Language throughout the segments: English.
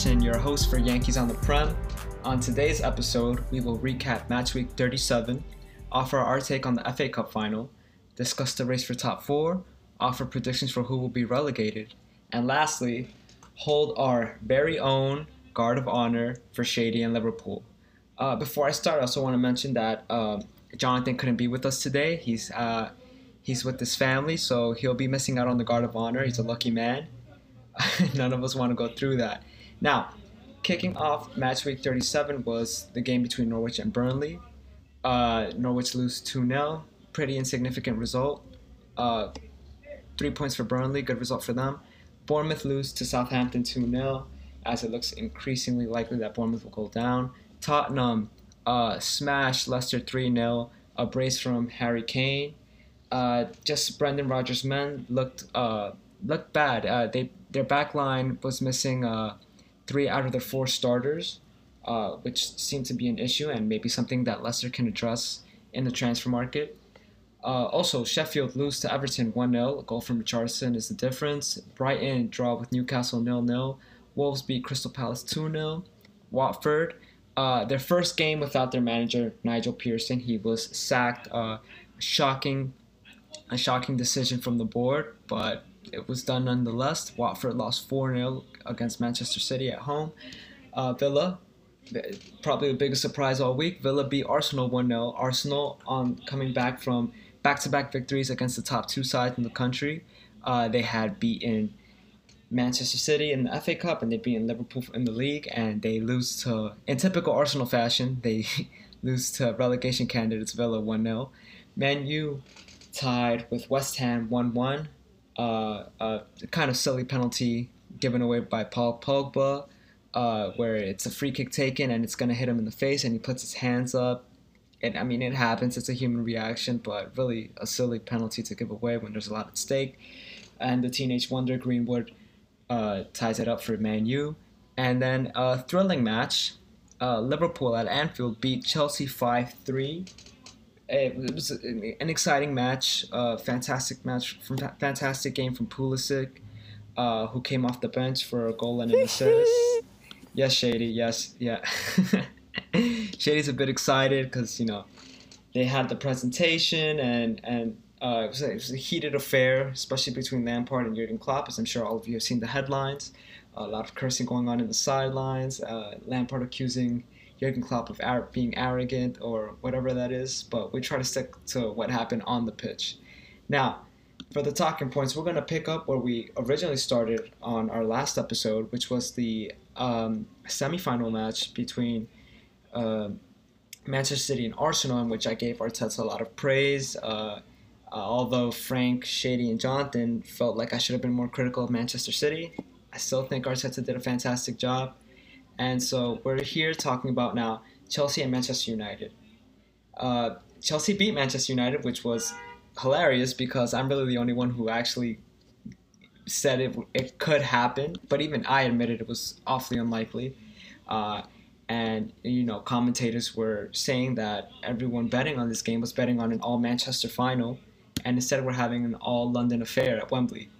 Anderson, your host for Yankees on the Prem. On today's episode, we will recap match week 37, offer our take on the FA Cup final, discuss the race for top four, offer predictions for who will be relegated, and lastly, hold our very own guard of honor for Shady and Liverpool. Uh, before I start, I also want to mention that uh, Jonathan couldn't be with us today. He's uh, he's with his family, so he'll be missing out on the guard of honor. He's a lucky man. None of us want to go through that. Now, kicking off match week 37 was the game between Norwich and Burnley. Uh, Norwich lose 2 0. Pretty insignificant result. Uh, three points for Burnley, good result for them. Bournemouth lose to Southampton 2 0, as it looks increasingly likely that Bournemouth will go down. Tottenham uh, smash Leicester 3 0, a brace from Harry Kane. Uh, just Brendan Rodgers' men looked uh, looked bad. Uh, they their back line was missing uh, three out of their four starters, uh, which seemed to be an issue and maybe something that Leicester can address in the transfer market. Uh, also, Sheffield lose to Everton 1 0. A goal from Richarlison is the difference. Brighton draw with Newcastle 0 0. Wolves beat Crystal Palace 2 0. Watford, uh, their first game without their manager, Nigel Pearson. He was sacked. Uh, shocking, a shocking decision from the board, but it was done nonetheless. Watford lost 4 0 against Manchester City at home. Uh, Villa, probably the biggest surprise all week. Villa beat Arsenal 1 0. Arsenal um, coming back from back to back victories against the top two sides in the country. Uh, they had beaten Manchester City in the FA Cup and they beaten Liverpool in the league, and they lose to, in typical Arsenal fashion, they lose to relegation candidates Villa 1 0. Man U tied with West Ham 1 1 uh, a kind of silly penalty given away by Paul Pogba, uh, where it's a free kick taken and it's going to hit him in the face, and he puts his hands up. And I mean, it happens. It's a human reaction, but really a silly penalty to give away when there's a lot at stake. And the teenage wonder Greenwood uh, ties it up for Man U. And then a thrilling match. Uh, Liverpool at Anfield beat Chelsea 5 3 it was an exciting match, uh, fantastic match from fantastic game from Pulisic, uh, who came off the bench for a goal and an assist. yes, Shady. Yes, yeah. Shady's a bit excited because you know they had the presentation and and uh, it, was a, it, was a, heated affair, especially between Lampard and Jurgen Klopp, as I'm sure all of you have seen the headlines. A lot of cursing going on in the sidelines. Uh, Lampard accusing Jurgen Klopp of ar- being arrogant or whatever that is, but we try to stick to what happened on the pitch. Now, for the talking points, we're going to pick up where we originally started on our last episode, which was the um, semifinal match between uh, Manchester City and Arsenal, in which I gave Arteta a lot of praise. Uh, uh, although Frank, Shady, and Jonathan felt like I should have been more critical of Manchester City, I still think Arteta did a fantastic job. And so we're here talking about now Chelsea and Manchester United. Uh, Chelsea beat Manchester United, which was hilarious because I'm really the only one who actually said it, it could happen. But even I admitted it was awfully unlikely. Uh, and you know, commentators were saying that everyone betting on this game was betting on an all Manchester final, and instead we're having an all London affair at Wembley.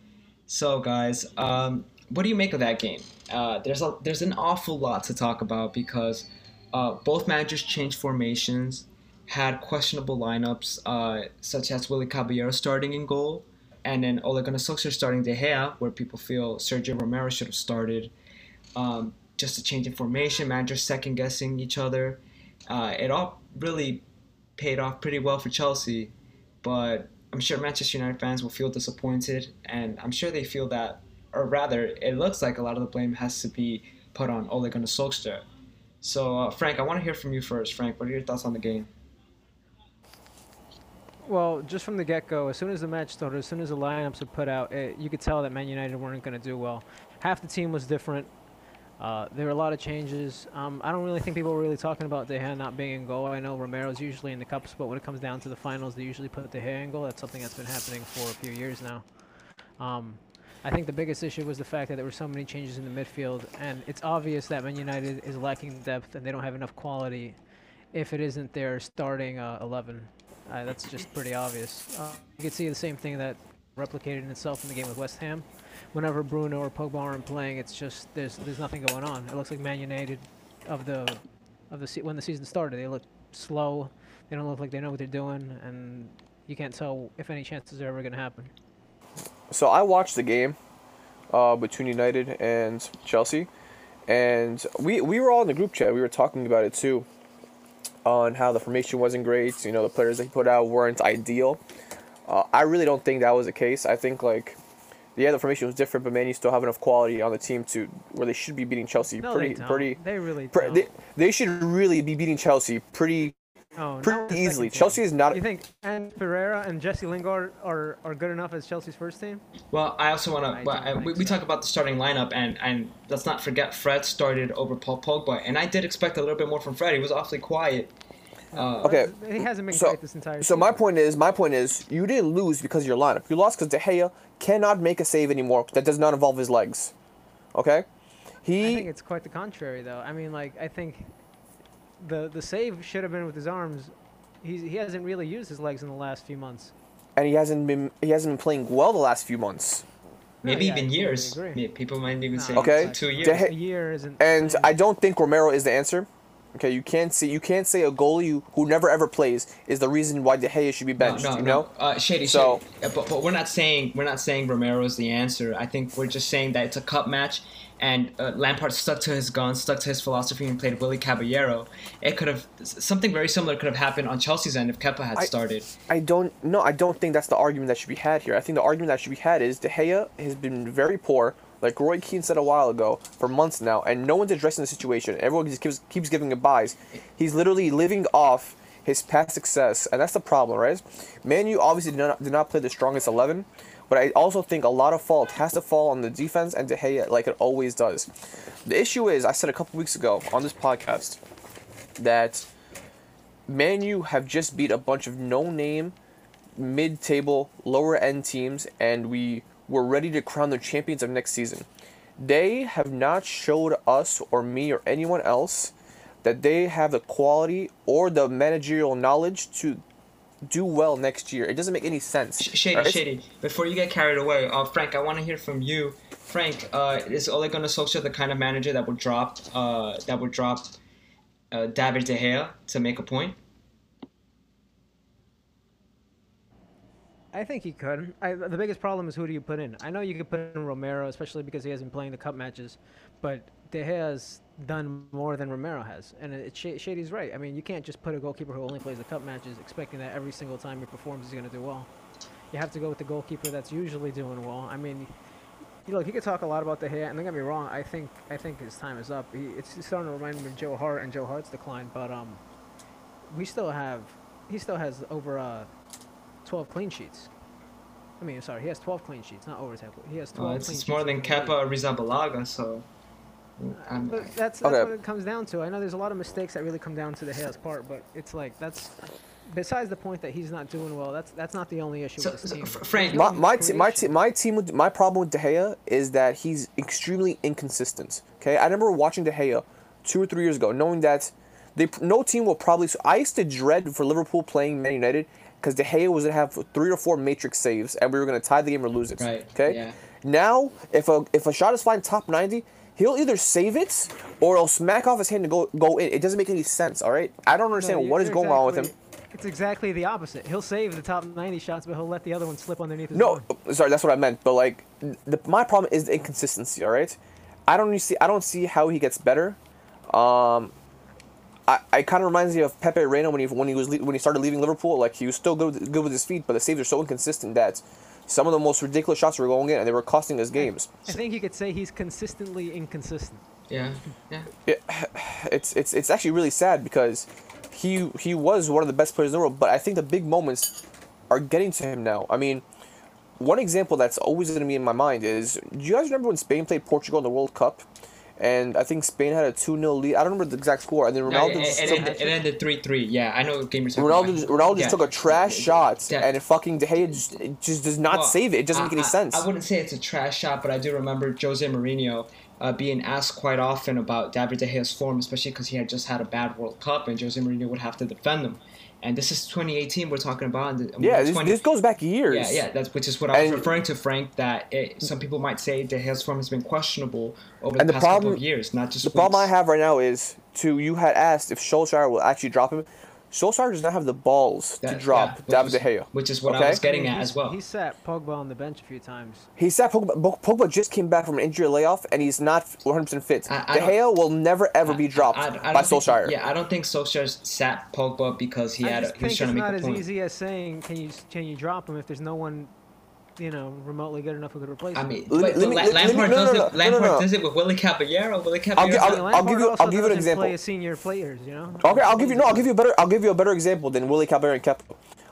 So, guys, um, what do you make of that game? Uh, there's a there's an awful lot to talk about because uh, both managers changed formations, had questionable lineups, uh, such as Willy Caballero starting in goal, and then Ole Gunnar Solskjaer starting De Gea, where people feel Sergio Romero should have started. Um, just a change in formation, managers second guessing each other. Uh, it all really paid off pretty well for Chelsea, but I'm sure Manchester United fans will feel disappointed, and I'm sure they feel that or rather, it looks like a lot of the blame has to be put on Ole Gunnar Solskjaer. So, uh, Frank, I want to hear from you first. Frank, what are your thoughts on the game? Well, just from the get-go, as soon as the match started, as soon as the lineups were put out, it, you could tell that Man United weren't going to do well. Half the team was different. Uh, there were a lot of changes. Um, I don't really think people were really talking about De Gea not being in goal. I know Romero's usually in the cups, but when it comes down to the finals, they usually put De Gea in goal. That's something that's been happening for a few years now. Um, I think the biggest issue was the fact that there were so many changes in the midfield, and it's obvious that Man United is lacking depth and they don't have enough quality if it isn't their starting uh, 11. Uh, that's just pretty obvious. Uh, you can see the same thing that replicated itself in the game with West Ham. whenever Bruno or Pogba aren't playing, it's just there's there's nothing going on. It looks like Man United of the of the when the season started. They look slow. They don't look like they know what they're doing, and you can't tell if any chances are ever going to happen. So I watched the game uh, between United and Chelsea, and we we were all in the group chat. We were talking about it too, on how the formation wasn't great. You know, the players they put out weren't ideal. Uh, I really don't think that was the case. I think like. Yeah, the formation was different, but man, you still have enough quality on the team to where they should be beating Chelsea. No, pretty, they pretty. They really pre- they, they should really be beating Chelsea pretty, oh, pretty easily. Chelsea is not. You think Andreas Pereira and Jesse Lingard are, are good enough as Chelsea's first team? Well, I also want to. Well, we, we talk about the starting lineup, and and let's not forget Fred started over Paul Pogba, and I did expect a little bit more from Fred. He was awfully quiet. Uh, Okay, He hasn't been so- great this entire So season. my point is, my point is, you didn't lose because of your lineup. You lost because De Gea cannot make a save anymore that does not involve his legs. Okay, he. I think it's quite the contrary, though. I mean, like I think the the save should have been with his arms. He's, he hasn't really used his legs in the last few months. and he hasn't been he hasn't been playing well the last few months. maybe yeah, even totally years. agree. People might even say Okay. two years. De Gea- A year isn't. And. I don't think Romero is the answer. Okay, you can't say you can't say a goalie who, who never ever plays is the reason why De Gea should be benched. no, you no. know, Uh, shady, So- shady. Yeah, but, but we're not saying we're not saying Romero is the answer. I think we're just saying that it's a cup match, and uh, Lampard stuck to his guns, stuck to his philosophy, and played Willy Caballero. It could have something very similar could have happened on Chelsea's end if Kepa had I- started. I don't no, I don't think that's the argument that should be had here. I think the argument that should be had is De Gea has been very poor, like Roy Keane said a while ago, for months now, and no one's addressing the situation. Everyone just keeps keeps giving him buys. He's literally living off his past success, and that's the problem, right? Man U obviously did not did not play the strongest eleven, but I also think a lot of fault has to fall on the defense and De Gea, like it always does. The issue is, I said a couple weeks ago on this podcast that Man U have just beat a bunch of no-name, mid-table, lower-end teams, and we were ready to crown the champions of next season. They have not showed us or me or anyone else that they have the quality or the managerial knowledge to do well next year. It doesn't make any sense. Shady, alright? Shady. Before you get carried away, uh, Frank, I want to hear from you. Frank, uh, is Ole Gunnar Solskjaer the kind of manager that would drop uh, that would drop uh, David De Gea to make a point? I think he could. I, the biggest problem is who do you put in? I know you could put in Romero, especially because he hasn't been playing the cup matches, but De Gea has done more than Romero has, and it, Sh- Shady's right. I mean, you can't just put a goalkeeper who only plays the cup matches expecting that every single time he performs he's going to do well. You have to go with the goalkeeper that's usually doing well. I mean, you look, you could talk a lot about De Gea, and don't get me wrong. I think I think his time is up. He, it's starting to remind me of Joe Hart and Joe Hart's decline, but um, we still have, he still has over uh, 12 clean sheets. I mean, sorry, he has 12 clean sheets, not over 10. He has 12 Uh, it's, clean it's sheets. more than. Kepa Arrizabalaga, so. I'm, But that's, that's Okay. what it comes down to. I know there's a lot of mistakes that really come down to De Gea's part, but it's like that's besides the point that he's not doing well. That's that's not the only issue So- with this so, team. Fr- Frank- My There's no my te- my, creation. te- my team with my problem with De Gea is that he's extremely inconsistent. Okay, I remember watching De Gea two or three years ago, knowing that they no team will probably. So I used to dread for Liverpool playing Man United because De Gea was gonna have three or four matrix saves, and we were gonna tie the game or lose it. Right, Okay. yeah. Now, if a if a shot is flying top ninety. He'll either save it or he'll smack off his hand and go go in. It doesn't make any sense, all right? I don't understand you're- what is you're going on with him. It's exactly the opposite. He'll save the top 90 shots, but he'll let the other one slip underneath his No, arm. sorry, that's what I meant. But like, the, my problem is the inconsistency. All right, I don't see. I don't see how he gets better. Um, I, I kind of reminds me of Pepe Reina when he when he was le- when he started leaving Liverpool. Like he was still good with, good with his feet, but the saves are so inconsistent that some of the most ridiculous shots were going in and they were costing us games. I think you could say he's consistently inconsistent. yeah, yeah. It, it's it's it's actually really sad because he he was one of the best players in the world, but I think the big moments are getting to him now. I mean, one example that's always going to be in my mind is do you guys remember when Spain played Portugal in the World Cup? And I think Spain had a 2 0 lead. I don't remember the exact score. And then No, Ronaldo it, just it, took, ended, it ended 3 3. Yeah, I know what game Ronaldo just, Ronaldo just Yeah. took a trash shot, Yeah. and it fucking De Gea just, it just does not Well, save it. It doesn't I- make any I- sense. I, wouldn't say it's a trash shot, but I do remember Jose Mourinho uh, being asked quite often about David De Gea's form, especially because he had just had a bad World Cup and Jose Mourinho would have to defend him. And this is 2018 we're talking about. And the- Yeah, this, 20 this goes back years. yeah, yeah, that's which is what I was And- referring to, Frank. That it, some people might say De Gea's form has been questionable over the, the past couple problem- of years, not just The problem I have right now is to you had asked if Solskjaer will actually drop him. Solskjaer does not have the balls to drop yeah, which David is- De Gea. which is what I was getting at as well. He sat Pogba on the bench a few times. He sat Pogba, Pogba just came back from an injury layoff and he's not 100% fit. I- I De Gea will never ever be dropped I- I by don't think- Solskjaer. yeah, I don't think Solskjaer sat Pogba because he had just a, he was think trying it's to not make a as easy as saying can you can you drop him if there's no one, you know, remotely good enough who could replace I mean, Let me- let let Lampard no, no, does it. Lampard no, no. does it with Willy Caballero. Willy I'll Caballero. gi- I mean, I'll give you- I'll give you an example. Play senior players, you know. Okay, I'll give you no, I'll give you a better I'll give you a better example than Willy Caballero and Kepa.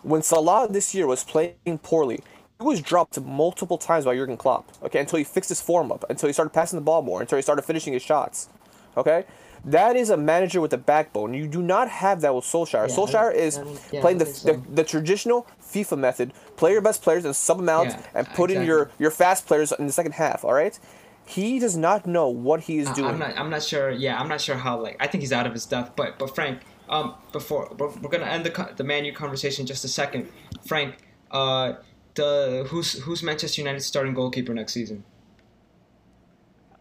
When Salah this year was playing poorly, he was dropped multiple times by Jurgen Klopp. Okay, until he fixed his form up, until he started passing the ball more, until he started finishing his shots. Okay, that is a manager with a backbone. You do not have that with Solskjaer. Yeah, I don't- Solskjaer is yeah, playing the, don't the the traditional FIFA method: play your best players and sub them out, Yeah, and put in your your fast players in the second half. All right. He does not know what he is I- doing. I'm not. I'm not sure. Yeah, I'm not sure how. Like, I think he's out of his depth. But but Frank, um, before we're, we're gonna end the co- the Man U conversation in just a second. Frank, uh, the who's who's Manchester United's starting goalkeeper next season?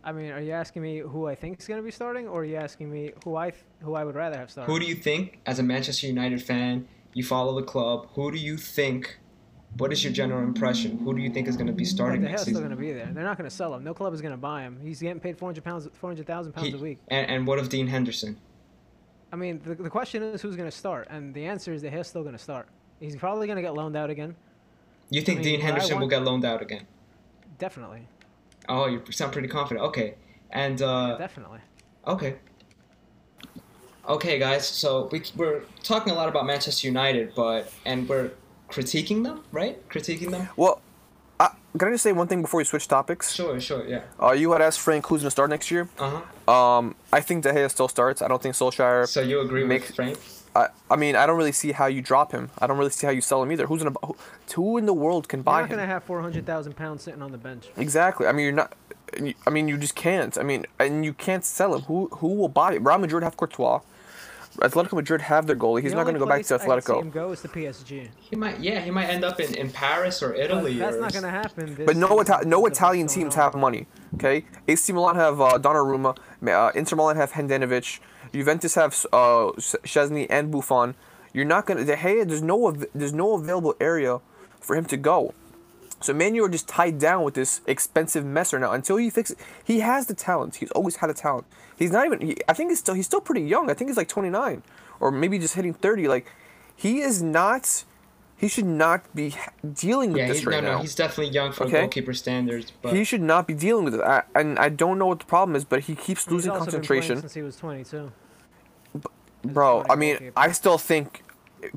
I mean, are you asking me who I think is going to be starting, or are you asking me who I th- who I would rather have starting? Who do you think, as a Manchester United fan, you follow the club? Who do you think? What is your general impression? Who do you think is going to be starting De next Gea's still going to be there. They're not going to sell him. No club is going to buy him. He's getting paid 400 pounds, 400,000 pounds a week. and, and what of Dean Henderson? I mean, the, the question is who's going to start, and the answer is De Gea's still going to start. He's probably going to get loaned out again. You think mean, Dean I Henderson will get loaned out again? Definitely, Oh, you sound pretty confident. Okay, and uh, definitely. Okay. Okay, guys. So we, we're talking a lot about Manchester United, but and we're critiquing them, right? Critiquing them. Well, I, can I just say one thing before we switch topics? Sure, sure, yeah. Uh, you had asked Frank who's gonna start next year. Uh huh. Um, I think De Gea still starts. I don't think Solskjaer. So you agree Make- with Frank? I, I mean, I don't really see how you drop him. I don't really see how you sell him either. Who's gonna? Who, who in the world can buy him? You're buy not going to have 400,000 pounds sitting on the bench. Exactly. I mean, you're not. I mean, you just can't. I mean, and you can't sell him. Who who will buy him? Real Madrid have Courtois. Atletico Madrid have their goalie. He's The not going to go back to place I could see him go is to PSG. He might. Yeah, he might end up in, in Paris or But Italy. that's or not going to happen. This But no, Ita- no because of what's Italian teams on. have money. Okay, AC Milan have uh, Donnarumma. Uh, Inter Milan have Handanovic. Juventus have uh, Szczesny and Buffon. You're not gonna. De Gea, there's no av- there's no available area for him to go. So Man U are just tied down with this expensive mess right now until he fixes. He has the talent. He's always had a talent. He's not even. He, I think he's still he's still pretty young. I think he's like 29 or maybe just hitting 30. Like he is not. He should not be dealing with Yeah, this he's, right no, now. no, he's definitely young for Okay. goalkeeper standards. But He should not be dealing with it. I, and I don't know what the problem is, but he keeps He's losing also been playing concentration. since he was 22. As Bro, 20 I mean, goalkeeper. I still think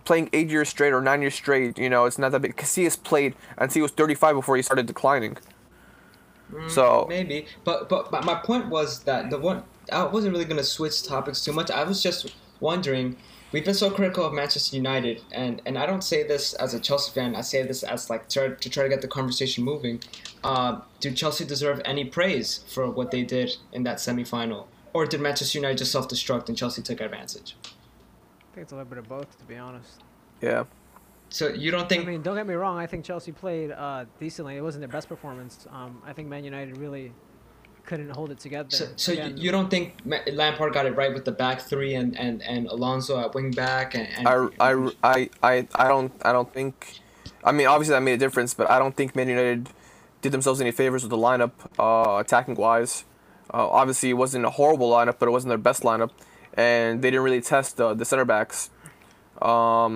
playing eight years straight or nine years straight, you know, it's not that big. Casillas played until he was 35 before he started declining. So, maybe. But but but my point was that the one I wasn't really gonna switch topics too much. I was just wondering. We've been so critical of Manchester United, and, and I don't say this as a Chelsea fan. I say this as like try, to try to get the conversation moving. Uh, do Chelsea deserve any praise for what they did in that semifinal, or did Manchester United just self-destruct and Chelsea took advantage? I think it's a little bit of both, to be honest. yeah. So you don't think? I mean, don't get me wrong. I think Chelsea played uh, decently. It wasn't their best performance. Um, I think Man United really couldn't hold it together. So, so you, Again, you don't think Lampard got it right with the back three and, and, and Alonso at wing back and, and I, I, I, I, I don't I don't think I mean obviously that made a difference, but I don't think Man United did themselves any favors with the lineup uh, attacking wise. Uh, obviously it wasn't a horrible lineup, but it wasn't their best lineup, and they didn't really test the the center backs. Um,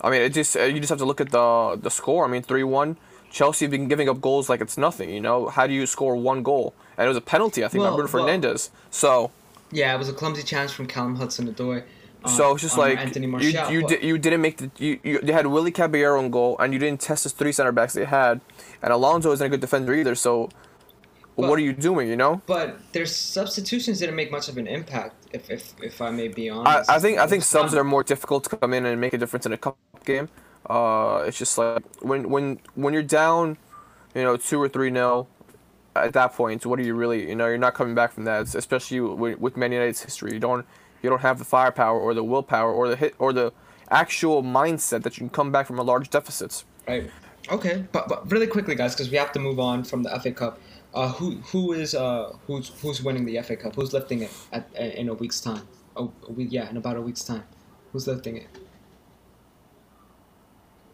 I mean it just uh, you just have to look at the the score. I mean three one. Chelsea have been giving up goals like it's nothing. You know how do you score one goal? And it was a penalty, I think, Well, by Bruno well- Fernandez. So. yeah, it was a clumsy chance from Callum Hudson-Odoi. uh, So it's just on like you you, di- you didn't make the you, you they had Willy Caballero in goal and you didn't test the three center backs they had, and Alonso isn't a good defender either. So But- what are you doing? You know, But their substitutions didn't make much of an impact, if if, if I may be honest. I think I think subs are more difficult to come in and make a difference in a cup game. Uh, it's just like when when when you're down, you know, two or three nil, at that point, what are you really? You know, you're not coming back from that, especially with, with Man United's history. You don't you don't have the firepower or the willpower or the hit or the actual mindset that you can come back from a large deficit. Right. Okay, but, but really quickly, guys, because we have to move on from the FA Cup. Uh, who who is uh who's who's winning the FA Cup? Who's lifting it at, in a week's time? Oh, a week, yeah, in about a week's time. Who's lifting it?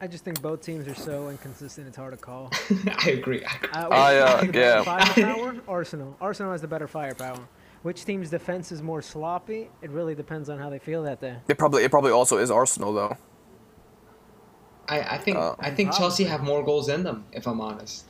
I just think both teams are so inconsistent. It's hard to call. I agree. Uh, I, uh, yeah. Firepower. Arsenal. Arsenal has the better firepower. Which team's defense is more sloppy? It really depends on how they feel that day. It probably it probably also is Arsenal though. I, I think Uh, I think Chelsea have more goals in them, if I'm honest.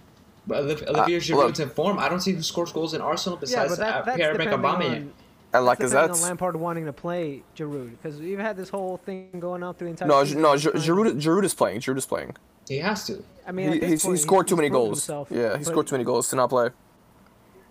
But Olivier look- Giroud's in form. I don't see who scores goals in Arsenal besides but that, uh, Pierre-Emerick Aubameyang. And like that's is depending that Lampard wanting to play Giroud because you've had this whole thing going on through the entire. no season. no He's Gi- trying- Giroud Giroud is playing. Giroud is playing. He has to. I mean, He, at this he's, he point, scored too many goals. himself, yeah, he scored too many goals to not play.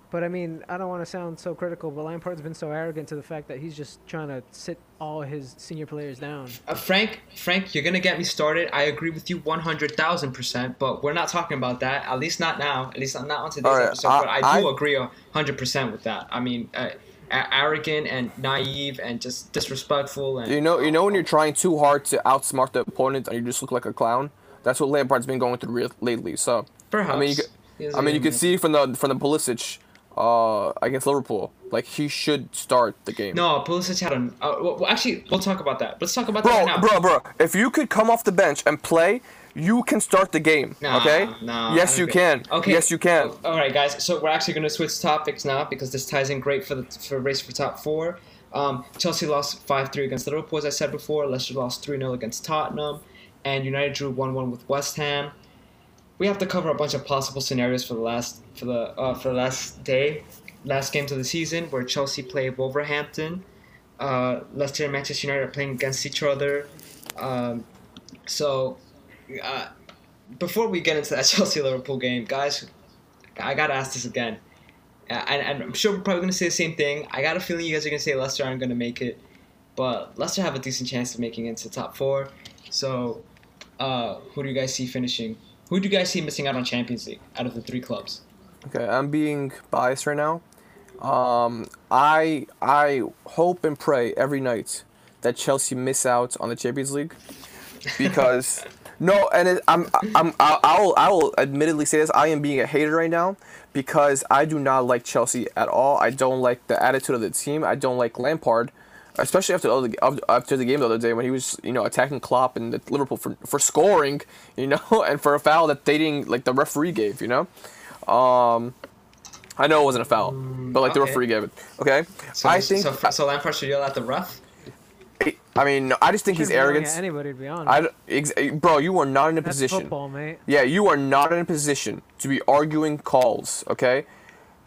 But I mean, I don't want to sound so critical, but Lampard's been so arrogant to the fact that he's just trying to sit all his senior players down. Uh, Frank, Frank, you're gonna get me started. I agree with you 100,000 percent, but we're not talking about that. At least not now. At least not on today's All right, episode. I- but I do I- agree 100 percent with that. I mean, uh, arrogant and naive and just disrespectful and You know, you know when you're trying too hard to outsmart the opponent and you just look like a clown. That's what Lampard's been going through re- lately. So, perhaps. I mean, you could, He is I a mean, you young can see from the from the Pulisic uh, against Liverpool, like he should start the game. No, Pulisic had a. Uh, well, actually, we'll talk about that. Let's talk about that right bro, now. bro, bro. If you could come off the bench and play, you can start the game. Nah, okay? nah, yes, you agree. can. Okay. Yes, you can. All right, guys. So we're actually going to switch topics now because this ties in great for the for race for top four. Um, Chelsea lost five three against Liverpool, as I said before. Leicester lost three 0 against Tottenham, and United drew one one with West Ham. We have to cover a bunch of possible scenarios for the last for the uh, for the last day, last games of the season, where Chelsea play Wolverhampton, uh, Leicester and Manchester United are playing against each other. Um, so, uh, before we get into that Chelsea Liverpool game, guys, I gotta ask this again. Uh, And, and I'm sure we're probably gonna say the same thing. I got a feeling you guys are gonna say Leicester aren't gonna make it, but Leicester have a decent chance of making it into top four. So, uh, who do you guys see finishing? Who do you guys see missing out on Champions League out of the three clubs? Okay, I'm being biased right now. Um, I I hope and pray every night that Chelsea miss out on the Champions League because no, and it, I'm I'm I I will I will admittedly say this. I am being a hater right now because I do not like Chelsea at all. I don't like the attitude of the team. I don't like Lampard. Especially after the other, after the game the other day when he was you know attacking Klopp and the Liverpool for, for scoring you know and for a foul that they didn't like the referee gave you know, um, I know it wasn't a foul, but like the okay. referee gave it. Okay, So, I think. so. So Lampard should yell at the ref. I mean, I just think he's Shouldn't be yelling arrogant. Anybody to be honest. I, d- ex- bro, you are not in a That's position. football, mate. Yeah, you are not in a position to be arguing calls, okay?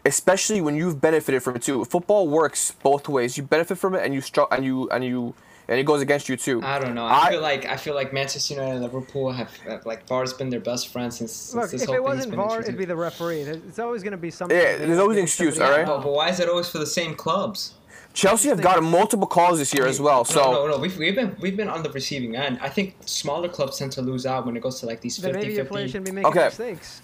Especially when you've benefited from it too. Football works both ways. You benefit from it, and you stru- and you and you and it goes against you too. I don't know. I, I- feel like I feel like Manchester United and Liverpool have, have like VAR's been their best friend since, since Look, this if whole it wasn't VAR, it'd be the referee. It's always going to be something. Yeah, there's always an excuse, alright? But, but why is it always for the same clubs? Chelsea have gotten multiple calls this year as well. So no, no, no. We've, we've been we've been on the receiving end. I think smaller clubs tend to lose out when it goes to like these Then 50 maybe your player 50. shouldn't be making Okay. mistakes.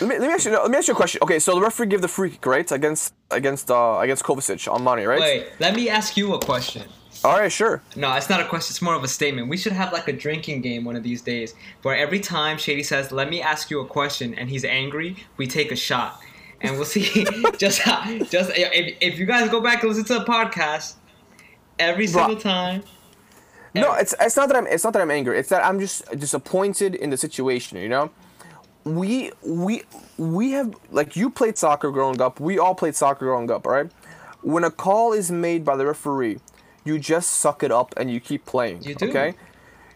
Let me, let me ask you let me ask you a question. Okay, so the referee gave the free kick, right, against against uh against Kovacic on money, right? Wait, let me ask you a question. All right, sure. No, it's not a question. It's more of a statement. We should have like a drinking game one of these days, where every time Shady says, "Let me ask you a question," and he's angry, we take a shot, and we'll see just how, just if, if you guys go back and listen to the podcast, every Bro. single time. No, it's it's not that I'm it's not that I'm angry. It's that I'm just disappointed in the situation. You know, we we we have like you played soccer growing up. We all played soccer growing up, right? When a call is made by the referee, you just suck it up and you keep playing. You do. Okay.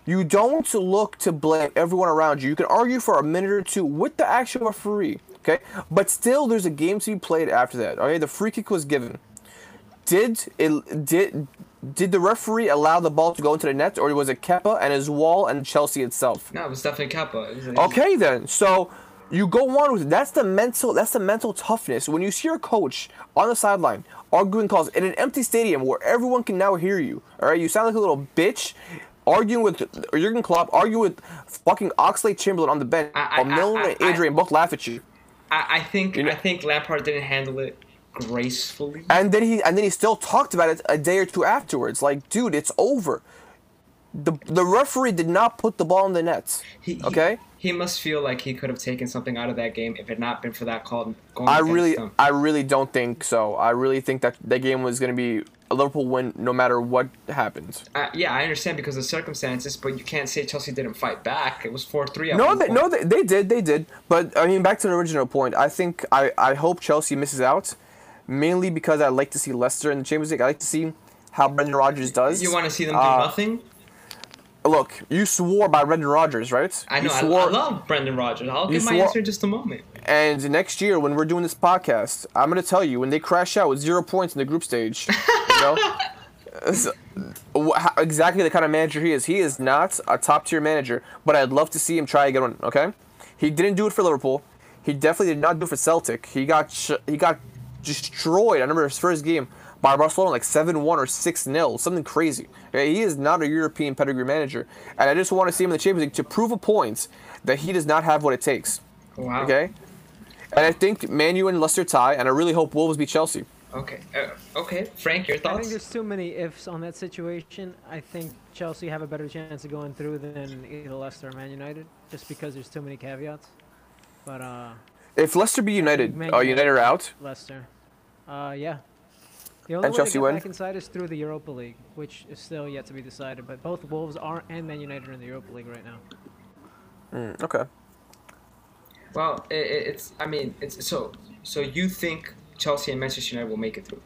You don't look to blame everyone around you. You can argue for a minute or two with the actual referee, okay? But still, there's a game to be played after that. Okay, the free kick was given. Did it did did the referee allow the ball to go into the net, or was it Kepa and his wall and Chelsea itself? No, it was definitely Kepa. It was, it was- Okay, then. So you go on with it. That's the mental. That's the mental toughness. When you see your coach on the sideline arguing calls in an empty stadium where everyone can now hear you. All right, you sound like a little bitch. Arguing with Jurgen Klopp, arguing with fucking Oxlade-Chamberlain on the bench, I- Milner and Adrian both laugh at you. I, I think You know- I think Lampard didn't handle it gracefully. And then he and then he still talked about it a day or two afterwards. Like, dude, it's over. The the referee did not put the ball in the nets. He, he- Okay? He, must feel like he could have taken something out of that game if it had not been for that call. Going I really them. I really don't think so. I really think that that game was going to be a Liverpool win no matter what happens. Uh, yeah, I understand because of circumstances, but you can't say Chelsea didn't fight back. It was four three. No, they, no, they, they did, they did. But I mean, back to the original point. I think I, I hope Chelsea misses out, mainly because I like to see Leicester in the Champions League. I like to see how Brendan Rodgers does. You want to see them do Uh, nothing? Look, you swore by Brendan Rodgers, right? I know. I, swore, I love Brendan Rodgers. I'll give my swore- answer in just a moment. And next year, when we're doing this podcast, I'm gonna tell you when they crash out with zero points in the group stage, you know, so- exactly the kind of manager he is. He is not a top tier manager, but I'd love to see him try again. Okay, he didn't do it for Liverpool. He definitely did not do it for Celtic. He got sh- he got destroyed. I remember his first game by Barcelona like seven one or six 0 something crazy. Okay, He is not a European pedigree manager, and I just want to see him in the Champions League to prove a point that he does not have what it takes. Wow. Okay. And I think Man U and Leicester tie, and I really hope Wolves beat Chelsea. Okay. Uh, okay. Frank, your thoughts? I think there's too many ifs on that situation. I think Chelsea have a better chance of going through than either Leicester or Man United, just because there's too many caveats. But uh, If Leicester be United, Man uh, United. United are out. Leicester, uh, yeah. The only And way Chelsea to get win? back inside is through the Europa League, which is still yet to be decided. But both Wolves are and Man United are in the Europa League right now. Mm, okay. well, it, it- it's. I mean, it's so. So you think Chelsea and Manchester United will make it through?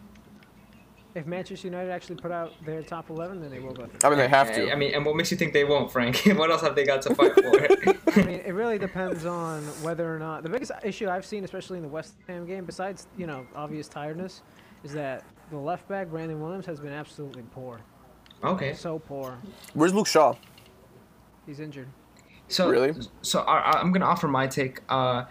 If Manchester United actually put out their top 11, then they will go through. I mean, they have to. I mean, and what makes you think they won't, Frank? what else have they got to fight for? I mean, it really depends on whether or not the biggest issue I've seen, especially in the West Ham game, besides you know obvious tiredness, is that the left back Brandon Williams has been absolutely poor, okay. so poor. Where's Luke Shaw? He's injured. So Really? So I, I- I'm gonna offer my take. Uh,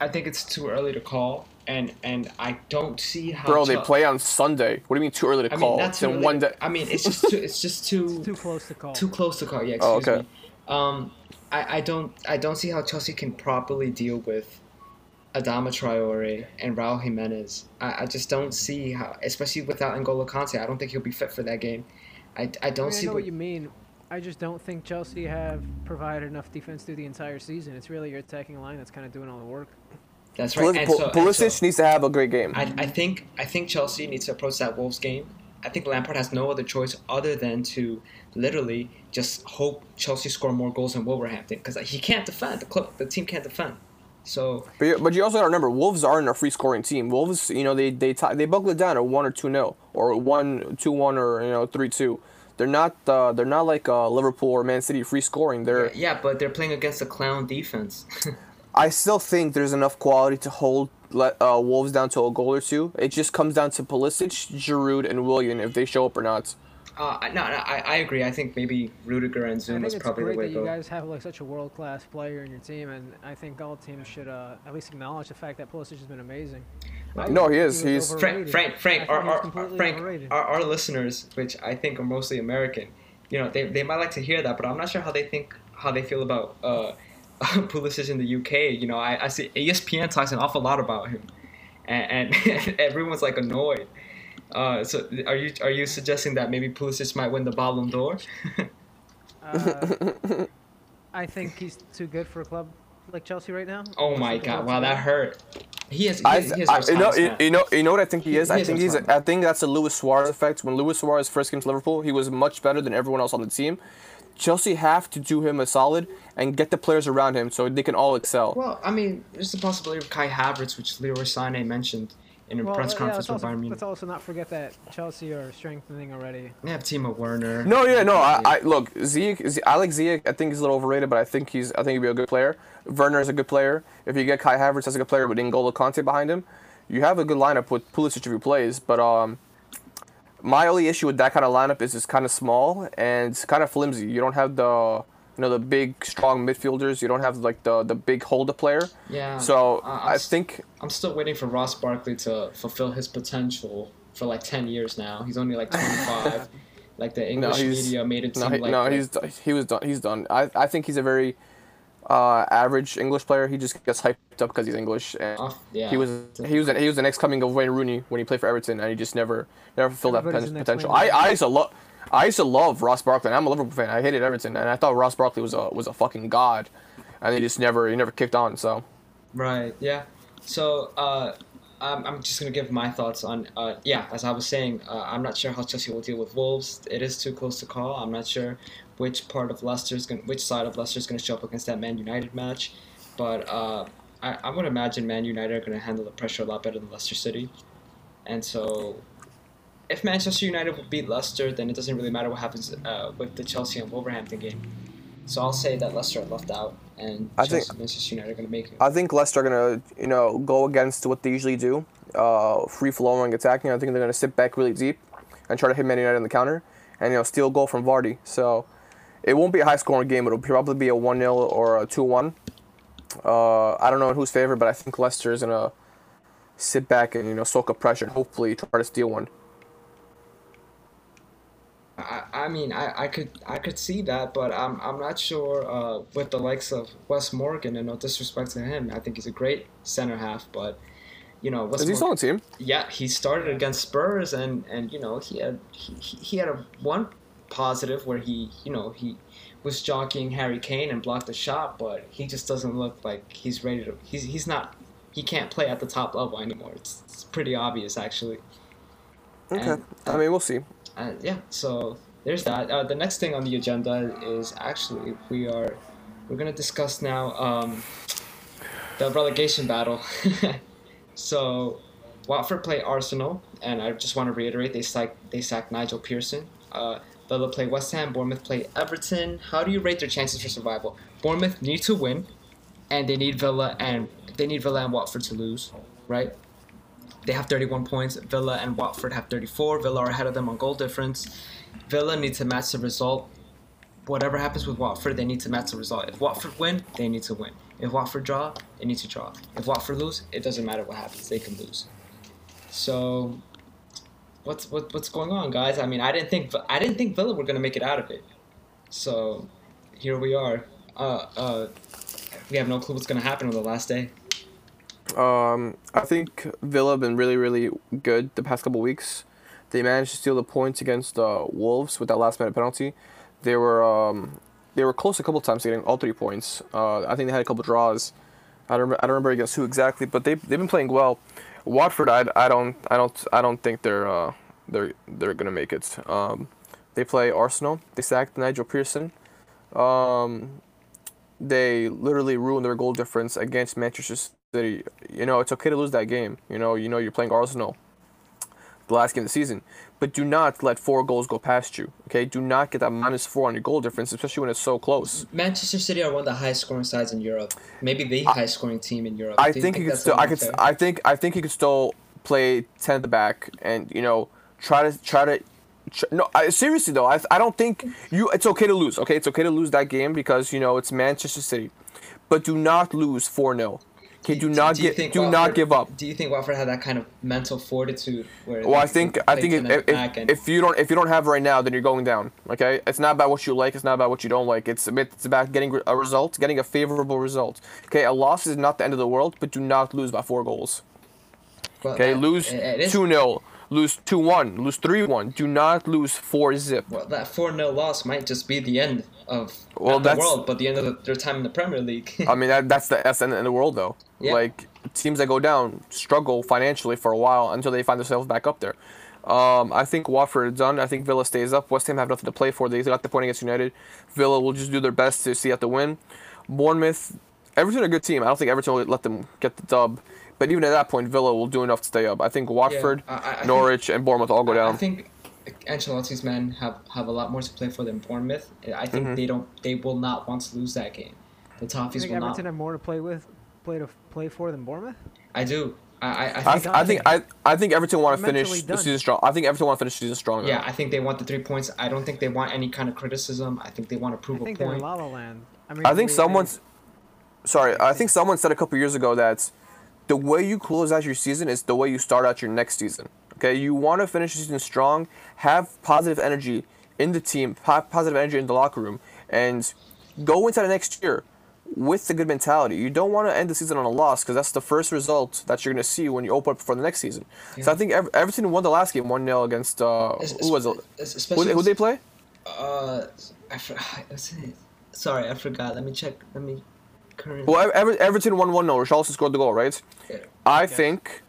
I think it's too early to call, and and I don't see how. Bro, they play on Sunday. What do you mean too early to I call? mean, not it's too early one day. I mean, it's just too. It's just too. Too close to call. Too close to call. Yeah. Oh, Excuse okay. me. Um, I, I don't I don't see how Chelsea can properly deal with Adama Traore and Raul Jimenez. I, I just don't see how, especially without N'Golo Kante. I don't think he'll be fit for that game. I, I I, don't mean, I see know what, what you mean. I just don't think Chelsea have provided enough defense through the entire season. It's really your attacking line that's kind of doing all the work. That's right. Pul- so- Pulisic so- needs to have a great game. I, I think I think Chelsea needs to approach that Wolves game. I think Lampard has no other choice other than to literally just hope Chelsea score more goals than Wolverhampton because he can't defend. The club, the team can't defend. So But you, but you also got to remember, Wolves aren't a free scoring team. Wolves, you know, they they tie, they buckle it down at one or two nil or one two one or you know three two. They're not uh, they're not like uh, Liverpool or Man City free scoring. They're yeah, but they're playing against a clown defense. I still think there's enough quality to hold let, uh, Wolves down to a goal or two. It just comes down to Pulisic, Giroud, and Willian if they show up or not. uh, no, no, I, I agree. I think maybe Rudiger and I Zouma think is it's probably the great way that to you guys have like such a world class player in your team, and I think all teams should uh, at least acknowledge the fact that Pulisic has been amazing. I No, he is. was He's- Frank. Frank, Frank, our, thought he was our, Frank, overrated. our, our listeners, which I think are mostly American, you know, they, they might like to hear that, but I'm not sure how they think, how they feel about uh, Pulisic in the UK. You know, I, I see ESPN talks an awful lot about him, and, and everyone's like annoyed. Uh, so are you are you suggesting that maybe Pulisic might win the Ballon d'Or? Uh, I think he's too good for a club like Chelsea right now. oh my God! Wow, that hurt. He is. He, I, is- he is I you know you, you know you know what I think he He- is. he I think he's. Rosales. I think that's the Luis Suarez effect. When Luis Suarez first came to Liverpool, he was much better than everyone else on the team. Chelsea have to do him a solid and get the players around him so they can all excel. Well, I mean, there's the possibility of Kai Havertz, which Leroy Sané mentioned in a Well, press yeah, conference let's with also, Bayern let's also not forget that Chelsea are strengthening already. They have Timo Werner. No, yeah, no. I, I look Ziyech. Z- I like Ziyech. I think he's a little overrated, but I think he's. I think he'd be a good player. Werner is a good player. If you get Kai Havertz as a good player with N'Golo Kante behind him, you have a good lineup with Pulisic if he plays. But um, my only issue with that kind of lineup is it's kind of small and it's kind of flimsy. You don't have the you know the big strong midfielders. You don't have like the the big holder player. Yeah. So uh, I'm I s- think I'm still waiting for Ross Barkley to fulfill his potential for like 10 years now. He's only like 25. like the English he's- media made it no, seem he, like. no, like- he's he was done. He's done. I, I think he's a very uh, average English player. He just gets hyped hyped up because he's English. And Off, yeah. he was he was he was the next coming of Wayne Rooney when he played for Everton, and he just never never fulfilled that Everybody's poten- the next potential. I, I used to love I used to love Ross Barkley. I'm a Liverpool fan. I hated Everton, and I thought Ross Barkley was a was a fucking god, and he just never he never kicked on. So Right. Yeah. So uh, I'm, I'm just gonna give my thoughts on. Uh, yeah, as I was saying, uh, I'm not sure how Chelsea will deal with Wolves. It is too close to call. I'm not sure which part of Leicester's gonna, which side of Leicester's gonna show up against that Man United match, but uh, I, I would imagine Man United are gonna handle the pressure a lot better than Leicester City, and so. If Manchester United will beat Leicester, then it doesn't really matter what happens uh, with the Chelsea and Wolverhampton game. So I'll say that Leicester are left out, and I Chelsea think- and Manchester United are going to make it. I think Leicester are gonna you know go against what they usually do, uh, free flowing attacking. I think they're gonna sit back really deep and try to hit Man United on the counter, and you know steal a goal from Vardy. So it won't be a high scoring game. It'll probably be a one 0 or a two one. Uh, I don't know in whose favor, but I think Leicester is gonna sit back and you know soak up pressure and hopefully try to steal one. I, I mean, I, I could I could see that, but I'm I'm not sure uh, with the likes of Wes Morgan, and no disrespect to him, I think he's a great center half, but you know, Wes Is he still on the team? yeah, he started against Spurs, and and you know he had he, he had a one positive where he you know he was jockeying Harry Kane and blocked the shot, but he just doesn't look like he's ready to. He's he's not. He can't play at the top level anymore. It's, it's pretty obvious, actually. Okay. And- I mean, we'll see. Uh, yeah, so there's that. Uh, the next thing on the agenda is actually we are we're gonna discuss now um, the relegation battle. so Watford play Arsenal, and I just want to reiterate they sacked they sacked Nigel Pearson. Uh, Villa play West Ham. Bournemouth play Everton. How do you rate their chances for survival? Bournemouth need to win, and they need Villa and they need Villa and Watford to lose, right? They have 31 points. Villa and Watford have 34. Villa are ahead of them on goal difference. Villa needs to match the result. Whatever happens with Watford, they need to match the result. If Watford win, they need to win. If Watford draw, they need to draw. If Watford lose, it doesn't matter what happens. They can lose. So, what's what, what's going on, guys? I mean, I didn't think I didn't think Villa were gonna make it out of it. So, here we are. Uh, uh, we have no clue what's gonna happen on the last day. Um, I think Villa have been really, really good the past couple weeks. They managed to steal the points against uh, Wolves with that last minute penalty. They were um, they were close a couple times to getting all three points. Uh, I think they had a couple draws. I don't, I don't remember against who exactly, but they they've been playing well. Watford, I, I don't I don't I don't think they're uh, they're they're gonna make it. Um, they play Arsenal. They sacked Nigel Pearson. Um, they literally ruined their goal difference against Manchester City. You know, it's okay to lose that game. You know, you know you're playing Arsenal. The last game of the season, but do not let four goals go past you. Okay, do not get that minus four on your goal difference, especially when it's so close. Manchester City are one of the highest scoring sides in Europe. Maybe the highest scoring team in Europe. I you think he could still. I could. fair? I think. I think he could still play ten at the back, and you know, try to try to. No, I, seriously though, I, I don't think you. It's okay to lose. Okay, it's okay to lose that game because you know it's Manchester City, but do not lose four 0 Okay, do, not get. think Do not give up. Do you think Watford had that kind of mental fortitude where? Well, I think I think if, if, and- if you don't if you don't have it right now, then you're going down. Okay, it's not about what you like. It's not about what you don't like. It's it's about getting a result, getting a favorable result. Okay, a loss is not the end of the world, but do not lose by four goals. well, Okay, that- lose it- it is- two 0 lose two one, lose three one. Do not lose four zip. Well, that four 0 loss might just be the end of Well, the that's- world, but the end of the, their time in the Premier League. I mean that that's the end of the world though. Yeah. Like teams that go down struggle financially for a while until they find themselves back up there. Um, I think Watford is done. I think Villa stays up. West Ham have nothing to play for. They got the point against United. Villa will just do their best to see out the win. Bournemouth, Everton are a good team. I don't think Everton will let them get the dub. But even at that point, Villa will do enough to stay up. I think Watford, I- I- I think- Norwich, and Bournemouth all go I down. think Ancelotti's men have, have a lot more to play for than Bournemouth. I think Mm-hmm. they don't. They will not want to lose that game. The Toffees think will Everton not. have more to play with, play to play for than Bournemouth. I do. I, I, I I, think. I think I, I think Everton want to finish mentally the season strong. I think Everton want to finish the season strong. yeah, I think they want the three points. I don't think they want any kind of criticism. I think they want to I prove a think they're in point. La La Land. I mean, I think we- someone's. Sorry, I think someone said a couple years ago that the way you close out your season is the way you start out your next season. Okay, you want to finish the season strong, have positive energy in the team, have positive energy in the locker room, and go into the next year with the good mentality. You don't want to end the season on a loss because that's the first result that you're going to see when you open up for the next season. So I think Ever- Everton won the last game 1 0 against. Uh, who was it? Who, Especially they- who they play? Uh, I for. Sorry, I forgot. Let me check. Let me. Current. Well, Ever- Ever- Everton won 1 0. Richarlison scored the goal, right? Yeah. I think.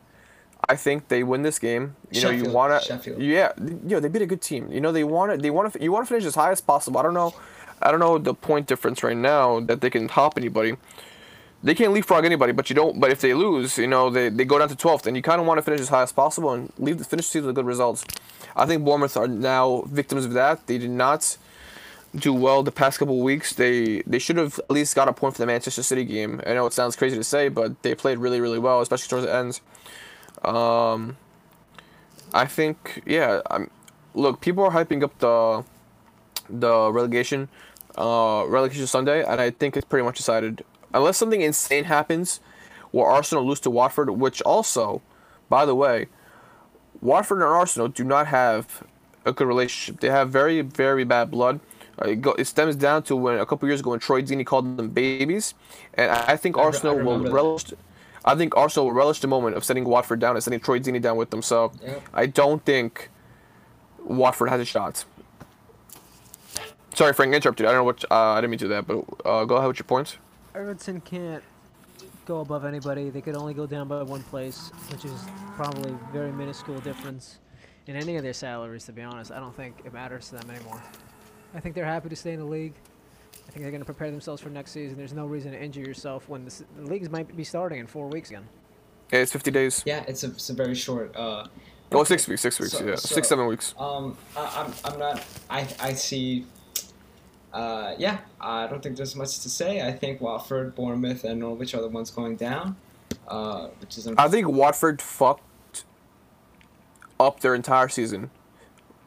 I think they win this game. You know, you Sheffield, want to, Sheffield. yeah, you know, they beat a good team. You know, they want to, they want to, you want to finish as high as possible. I don't know, I don't know the point difference right now that they can top anybody. They can't leapfrog anybody, but you don't. But if they lose, you know, they, they go down to 12th, and you kind of want to finish as high as possible and leave the finish the season with good results. I think Bournemouth are now victims of that. They did not do well the past couple of weeks. They they should have at least got a point for the Manchester City game. I know it sounds crazy to say, but they played really really well, especially towards the end. Um, I think yeah. I'm, look, people are hyping up the the relegation uh, relegation Sunday, and I think it's pretty much decided. Unless something insane happens, where Arsenal lose to Watford, which also, by the way, Watford and Arsenal do not have a good relationship. They have very, very bad blood. Uh, it, go, it stems down to when a couple years ago when Troy Deeney called them babies, and I, I think re- I Arsenal will relish. that. Relish. I think Arsenal will relish the moment of sending Watford down and sending Troy Deeney down with them. So Yep. I don't think Watford has a shot. Sorry, Frank, I interrupted. I don't know what uh, I didn't mean to do that, but uh, go ahead with your points. Everton can't go above anybody. They could only go down by one place, which is probably very minuscule difference in any of their salaries. To be honest, I don't think it matters to them anymore. I think they're happy to stay in the league. I think they're going to prepare themselves for next season. There's no reason to injure yourself when the, the leagues might be starting in four weeks again. Yeah, it's 50 days. Yeah, it's a, it's a very short. Uh, Oh, six weeks, six weeks, So- yeah. so- six, seven weeks. Um, I, I'm, I'm not. I, I see. Uh, yeah, I don't think there's much to say. I think Watford, Bournemouth, and Norwich are the ones going down, uh, which is. I think Watford fucked up their entire season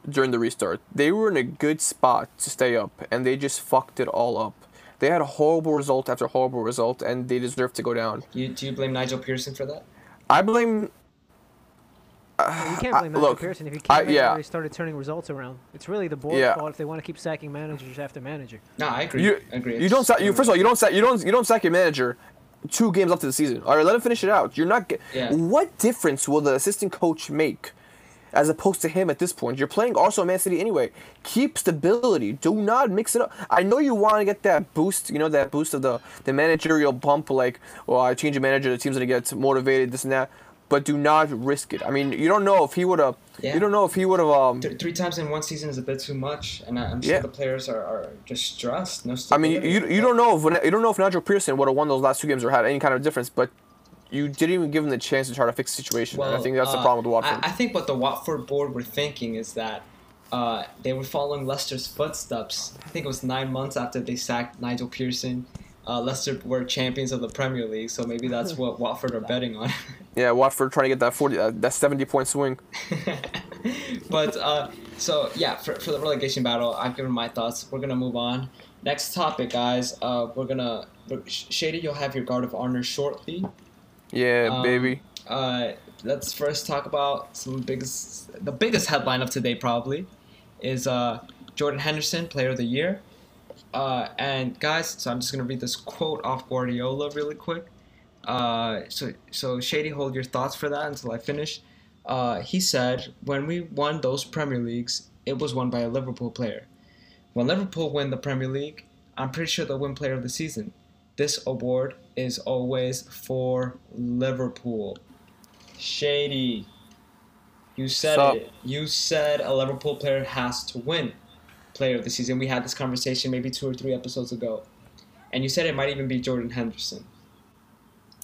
during the restart. They were in a good spot to stay up, and they just fucked it all up. They had a horrible result after horrible result, and they deserve to go down. You, do you blame Nigel Pearson for that? I blame. Well, you can't I- blame Nigel look, Pearson if you can't yeah. already started turning results around. It's really the board's Yeah. fault if they want to keep sacking managers after manager. No, I agree. You, I agree. you don't sack. You first of all, you don't sack. You don't. You don't sack your manager two games up to the season. All right, let him finish it out. You're not. Get, Yeah. What difference will the assistant coach make, as opposed to him at this point? You're playing Arsenal, and Man City anyway. Keep stability. Do not mix it up. I know you want to get that boost. You know that boost of the the managerial bump. Like, well, I change a manager, the team's gonna get motivated. This and that. But do not risk it. I mean, you don't know if he would have. Yeah. You don't know if he would have. Um, Th- three times in one season is a bit too much, and I- I'm sure Yeah. the players are, are just stressed. No I mean, you, you don't know if you don't know if Nigel Pearson would have won those last two games or had any kind of difference, but you didn't even give him the chance to try to fix the situation. and I think that's the uh, problem with Watford. I, I think what the Watford board were thinking is that uh, they were following Leicester's footsteps. I think it was nine months after they sacked Nigel Pearson. Uh, Leicester were champions of the Premier League, so maybe that's what Watford are betting on. yeah, Watford trying to get that forty, uh, that seventy point swing. but uh, so yeah, for, for the relegation battle, I've given my thoughts. We're gonna move on. Next topic, guys. Uh, we're gonna Sh- Shady. You'll have your guard of honor shortly. Yeah, Um, baby. Uh, let's first talk about some biggest, the biggest headline of today probably, is uh, Jordan Henderson, Player of the Year. Uh, and guys, so I'm just gonna read this quote off Guardiola really quick. Uh, so so Shady, hold your thoughts for that until I finish. Uh, he said, when we won those Premier Leagues, it was won by a Liverpool player. When Liverpool win the Premier League, I'm pretty sure they'll win Player of the Season. This award is always for Liverpool. Shady. You said Sup? it. You said a Liverpool player has to win Player of the Season. We had this conversation maybe two or three episodes ago. And you said it might even be Jordan Henderson.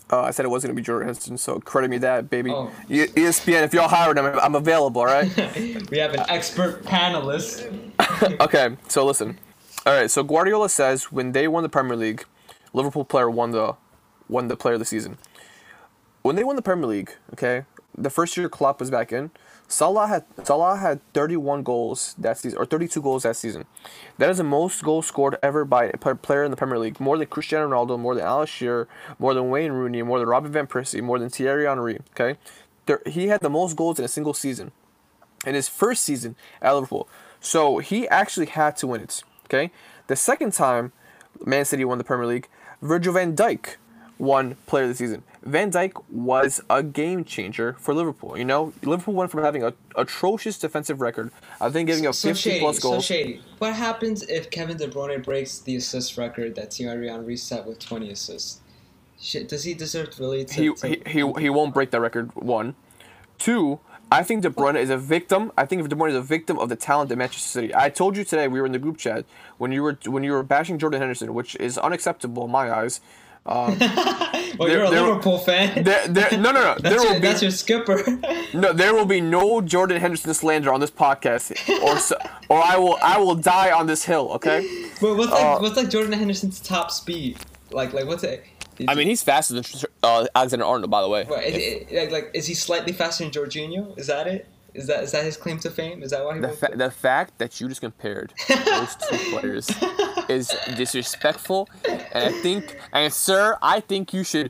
Uh, I said it was gonna be Jordan Henderson, so credit me that, baby. Oh. E- ESPN, if y'all hired him, I'm available. All right. we have an expert panelist. okay, so listen. All right, so Guardiola says when they won the Premier League, Liverpool player won the won the player of the season. When they won the Premier League, okay, the first year Klopp was back in, Salah had Salah had 31 goals that season or 32 goals that season. That is the most goals scored ever by a player in the Premier League, more than Cristiano Ronaldo, more than Alan Shearer, more than Wayne Rooney, more than Robin van Persie, more than Thierry Henry. Okay, there, he had the most goals in a single season in his first season at Liverpool. So he actually had to win it. Okay. The second time Man City won the Premier League, Virgil van Dijk won Player of the Season. Van Dijk was a game changer for Liverpool. You know, Liverpool went from having a atrocious defensive record, I think giving up so 50 shady, plus so goals. shady. What happens if Kevin De Bruyne breaks the assist record that Thierry Henry set with 20 assists? Shit, does he deserve really to? he, to- he, he, he won't break that record. One, two. I think De Bruyne is a victim. I think De Bruyne is a victim of the talent at Manchester City. I told you today we were in the group chat when you were when you were bashing Jordan Henderson, which is unacceptable in my eyes. well, there- you're a there- Liverpool fan. There, there, no, no, no. that's, there your, be that's your skipper. no, there will be no Jordan Henderson slander on this podcast, or so, or I will I will die on this hill. Okay. But what's like Uh, what's like Jordan Henderson's top speed? Like like what's it? I mean, he's faster than uh, Alexander Arnold, by the way. What, is it, like, like is he slightly faster than Jorginho? Is that it? Is that is that his claim to fame? Is that why he? The, fa- the fact that you just compared those two players is disrespectful, and I think, and sir, I think you should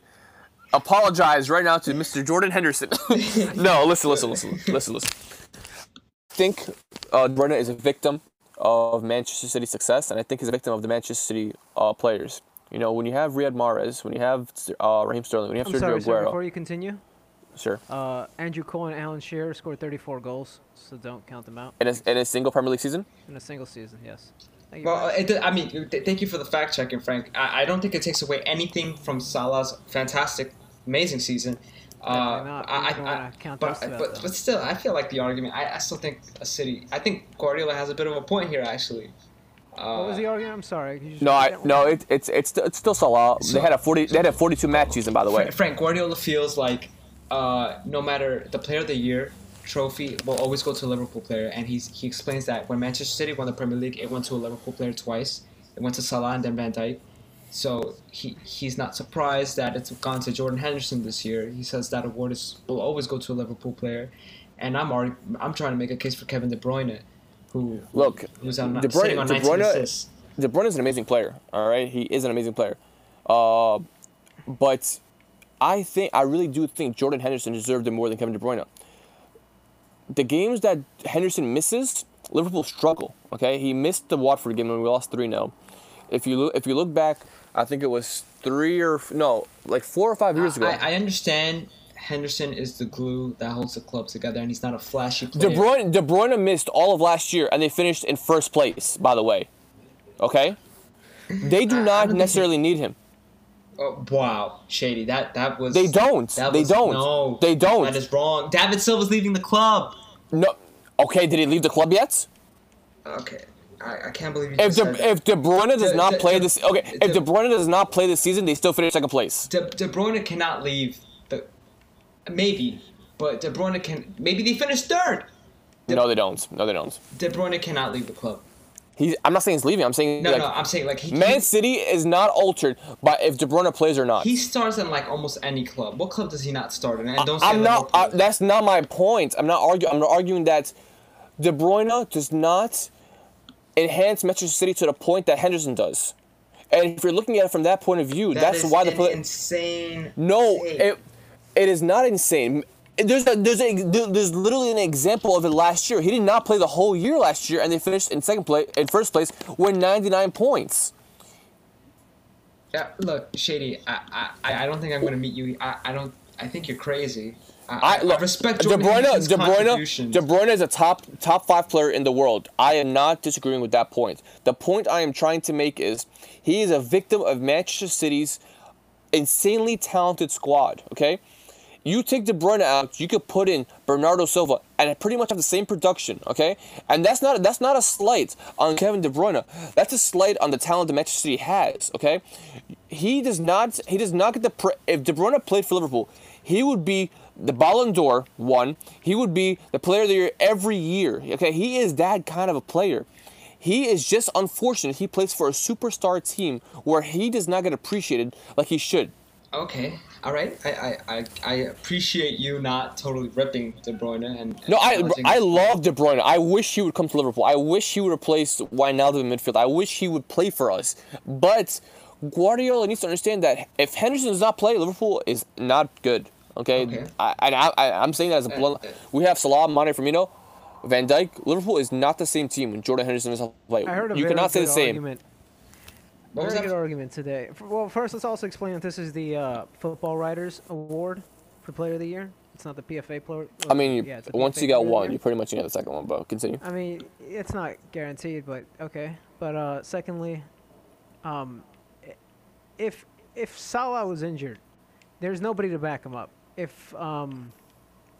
apologize right now to Mr. Jordan Henderson. no, listen, listen, listen, listen, listen. I think uh, Bruyne is a victim of Manchester City's success, and I think he's a victim of the Manchester City uh, players. You know, when you have Riyad Mahrez, when you have uh, Raheem Sterling, when you have I'm Sergio sorry, sir. Aguero, Before you continue, sure, uh, Andrew Cole and Alan Shearer scored 34 goals, so don't count them out in a, in a single Premier League season. in a single season. Yes. Thank you. Well, it, I mean, th- thank you for the fact checking, Frank. I, I don't think it takes away anything from Salah's fantastic, amazing season. Uh, not. I, We I, I- count but, those but, though. but still, I feel like the argument. I, I still think a city. I think Guardiola has a bit of a point here, actually. Uh, what was the argument? I'm sorry. Could you just No, I no, it, it's it's it's still Salah. So- they had a forty. They had a forty-two match season, by the way. Frank Guardiola feels like uh, no matter the player of the year trophy will always go to a Liverpool player, and he's he explains that when Manchester City won the Premier League, it went to a Liverpool player twice. It went to Salah and then Van Dijk. So he he's not surprised that it's gone to Jordan Henderson this year. He says that award is will always go to a Liverpool player, and I'm already, I'm trying to make a case for Kevin De Bruyne, who Look, who's on De Bruyne- on De 19 Bruyne-. De Bruyne is an amazing player. All right, he is an amazing player. Uh, but I think I really do think Jordan Henderson deserved it more than Kevin De Bruyne. The games that Henderson misses, Liverpool struggle. Okay, he missed the Watford game when we lost three 0 If you look, if you look back, I think it was three or no, like four or five years ago. I, I understand Henderson is the glue that holds the club together, and he's not a flashy player. De Bruyne, De Bruyne missed all of last year, and they finished in first place. By the way, okay, they do not necessarily need him. Oh, wow, shady. That that was. They don't. that They don't. No, They don't. That is wrong. David Silva's leaving the club. No, okay, did he leave the club yet? Okay, I, I can't believe you If De, said that. if De Bruyne does De- not De- play this, okay, if De- Bruyne does not play this season, they still finish second place. De, De Bruyne cannot leave. Maybe, but De Bruyne can. Maybe they finish third. No, they don't. No, they don't. De Bruyne cannot leave the club. He's. I'm not saying he's leaving. I'm saying No, like, no, I'm saying like he. Man City is not altered by if De Bruyne plays or not. he starts in like almost any club. What club does he not start in? And don't say I'm not. Uh, that's not my point. I'm not arguing. I'm not arguing that De Bruyne does not enhance Manchester City to the point that Henderson does. And if you're looking at it from that point of view, That that's is why the play. insane. No, it, it is not insane. There's a, there's a, there's literally an example of it last year. He did not play the whole year last year, and they finished in second place, in first place, with 99 points. Yeah, look, Shady. I, I, I don't think I'm going to meet you. I, I don't. I think you're crazy. I, I, I, look, respect De Bruyne. De Bruyne. De Bruyne is a top top five player in the world. I am not disagreeing with that point. The point I am trying to make is he is a victim of Manchester City's insanely talented squad. Okay, you take De Bruyne out, you could put in Bernardo Silva, and pretty much have the same production. Okay, and that's not that's not a slight on Kevin De Bruyne. That's a slight on the talent that Manchester City has. Okay, he does not he does not get the pre- if De Bruyne played for Liverpool, he would be the Ballon d'Or one. He would be the player of the year every year. Okay, he is that kind of a player. He is just unfortunate he plays for a superstar team where he does not get appreciated like he should. Okay, all right. I, I, I, I appreciate you not totally ripping De Bruyne and. No, I I love De Bruyne. I wish he would come to Liverpool. I wish he would replace Wijnaldum in midfield. I wish he would play for us. But Guardiola needs to understand that if Henderson does not play, Liverpool is not good. Okay, Okay. I, and I, I I'm saying that as a blunt. uh. We have Salah, Mane, Firmino, Van Dijk. Liverpool is not the same team when Jordan Henderson is not play. I heard a you very cannot say the same. argument. What was Very that? good argument today. Well, first let's also explain that this is the uh, Football Writers Award for Player of the Year. It's not the PFA player. I mean, you, yeah, once PFA you Player got one, you pretty much get the second one. But continue. I mean, it's not guaranteed, but okay. But uh, secondly, um, if if Salah was injured, there's nobody to back him up. If um,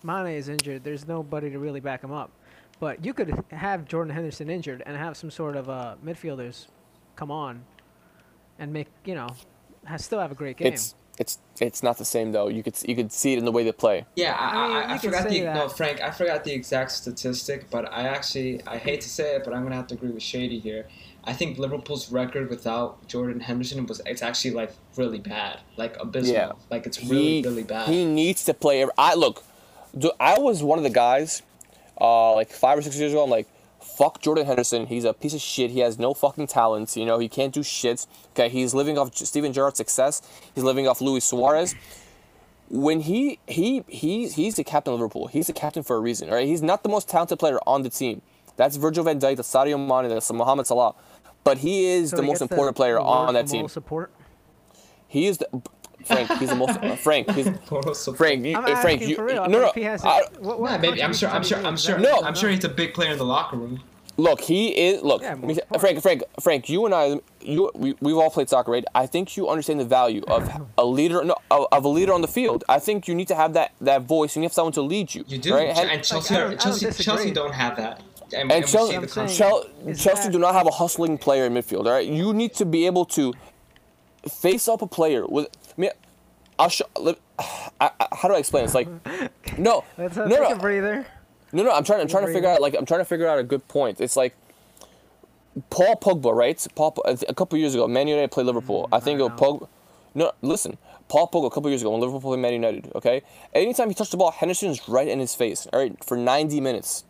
Mane is injured, there's nobody to really back him up. But you could have Jordan Henderson injured and have some sort of uh, midfielders come on and make you know ha still have a great game. It's it's it's not the same though. You could you could see it in the way they play. Yeah, I, I mean, I, I forgot say the no. Frank. I forgot the exact statistic, but I actually I hate to say it, but I'm gonna have to agree with Shady here. I think Liverpool's record without Jordan Henderson was it's actually like really bad, like abysmal. Yeah. Like it's really he, really bad. He needs to play. I look. do- I was one of the guys, uh, like five or six years ago. I'm like, fuck Jordan Henderson. He's a piece of shit. He has no fucking talent. You know, he can't do shit. Okay, he's living off Steven Gerrard's success. He's living off Luis Suarez. When he he he he's the captain of Liverpool. He's the captain for a reason, right? He's not the most talented player on the team. That's Virgil van Dijk, that's Sadio Mane, that's Mohamed Salah. But he is So the he most important player on that team. Support. He is the Frank. He's a most Frank. He's Moral support. Frank. You, I'm Frank. You, for real. No, no. he has, I- what, what Yeah, maybe I'm sure. I'm sure. I'm sure. No. I'm sure he's a big player in the locker room. Look, he is. Look, Yeah, me- Frank, Frank, Frank. You and I, you, we, we've all played soccer, right? I think you understand the value of a leader, no, of, of a leader on the field. I think you need to have that that voice. You need to have someone to lead you. You do, right? and, And, Chelsea, I don't- I don't Chelsea, don't have that. And, and we Chelsea, see saying- Chelsea that- do not have a hustling player in midfield. All right, you need to be able to face up a player with. I mean, I'll show. I, I, how do I explain? It's like, no, Let's uh, no, take no. breather. No, no, I'm trying. I'm trying to figure out like I'm trying to figure out a good point. It's like Paul Pogba, right? Paul a couple years ago, Man United played Liverpool. I think I it was Pogba. No, listen, Paul Pogba a couple years ago when Liverpool played Man United. Okay, anytime he touched the ball, Henderson's right in his face. All right, for 90 minutes.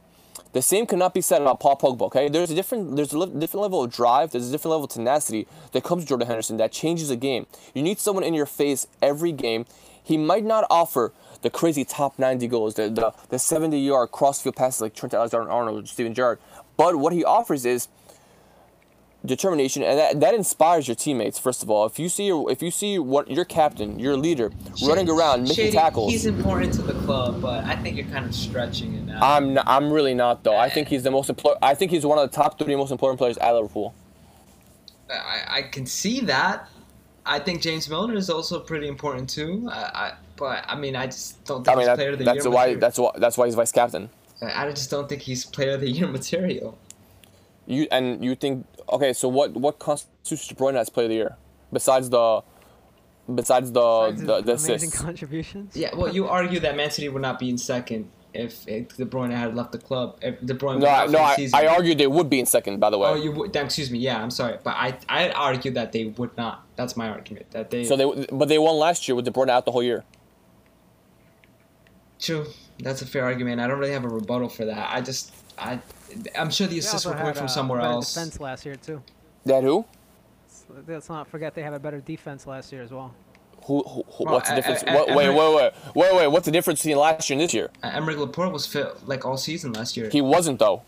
The same cannot be said about Paul Pogba. Okay, there's a different there's a li- different level of drive. There's a different level of tenacity that comes Jordan Henderson that changes the game. You need someone in your face every game. He might not offer the crazy top 90 goals, the the, the 70 yard crossfield passes like Trent Alexander-Arnold, Steven Gerrard. But what he offers is determination, and that, that inspires your teammates. First of all, if you see your, if you see what your captain, your leader, running around making Shady, tackles, He's important to the club, but I think you're kind of stretching it now. I'm not, I'm really not though. I think he's the most important. I think he's one of the top three most important players at Liverpool. I, I can see that. I think James Milner is also pretty important too. I, I but I mean, I just don't think I mean, he's that, player of the that's year. why material. that's why that's why he's vice captain. I I just don't think he's player of the year material. You and you think okay? So what what constitutes De Bruyne as player of the year besides the besides the Besides the, the amazing assists? contributions. Yeah, well, you argue that Man City would not be in second if, if De Bruyne had left the club. If De Bruyne No, I, was no, out for the I, season. I argued they would be in second. By the way, Oh, you would? Then, excuse me. Yeah, I'm sorry, but I I argue that they would not. That's my argument. That they. so they but they won last year with De Bruyne out the whole year. True. That's a fair argument. I don't really have a rebuttal for that. I just I I'm sure the assists were coming had, from somewhere better else. Defense last year too. That who? Let's not forget they have a better defense last year as well. Who, who, who Well, what's the difference? I- what, wait, wait, wait, wait, wait. What's the difference between last year and this year? Uh, Aymeric Laporte was fit like all season last year. He wasn't though.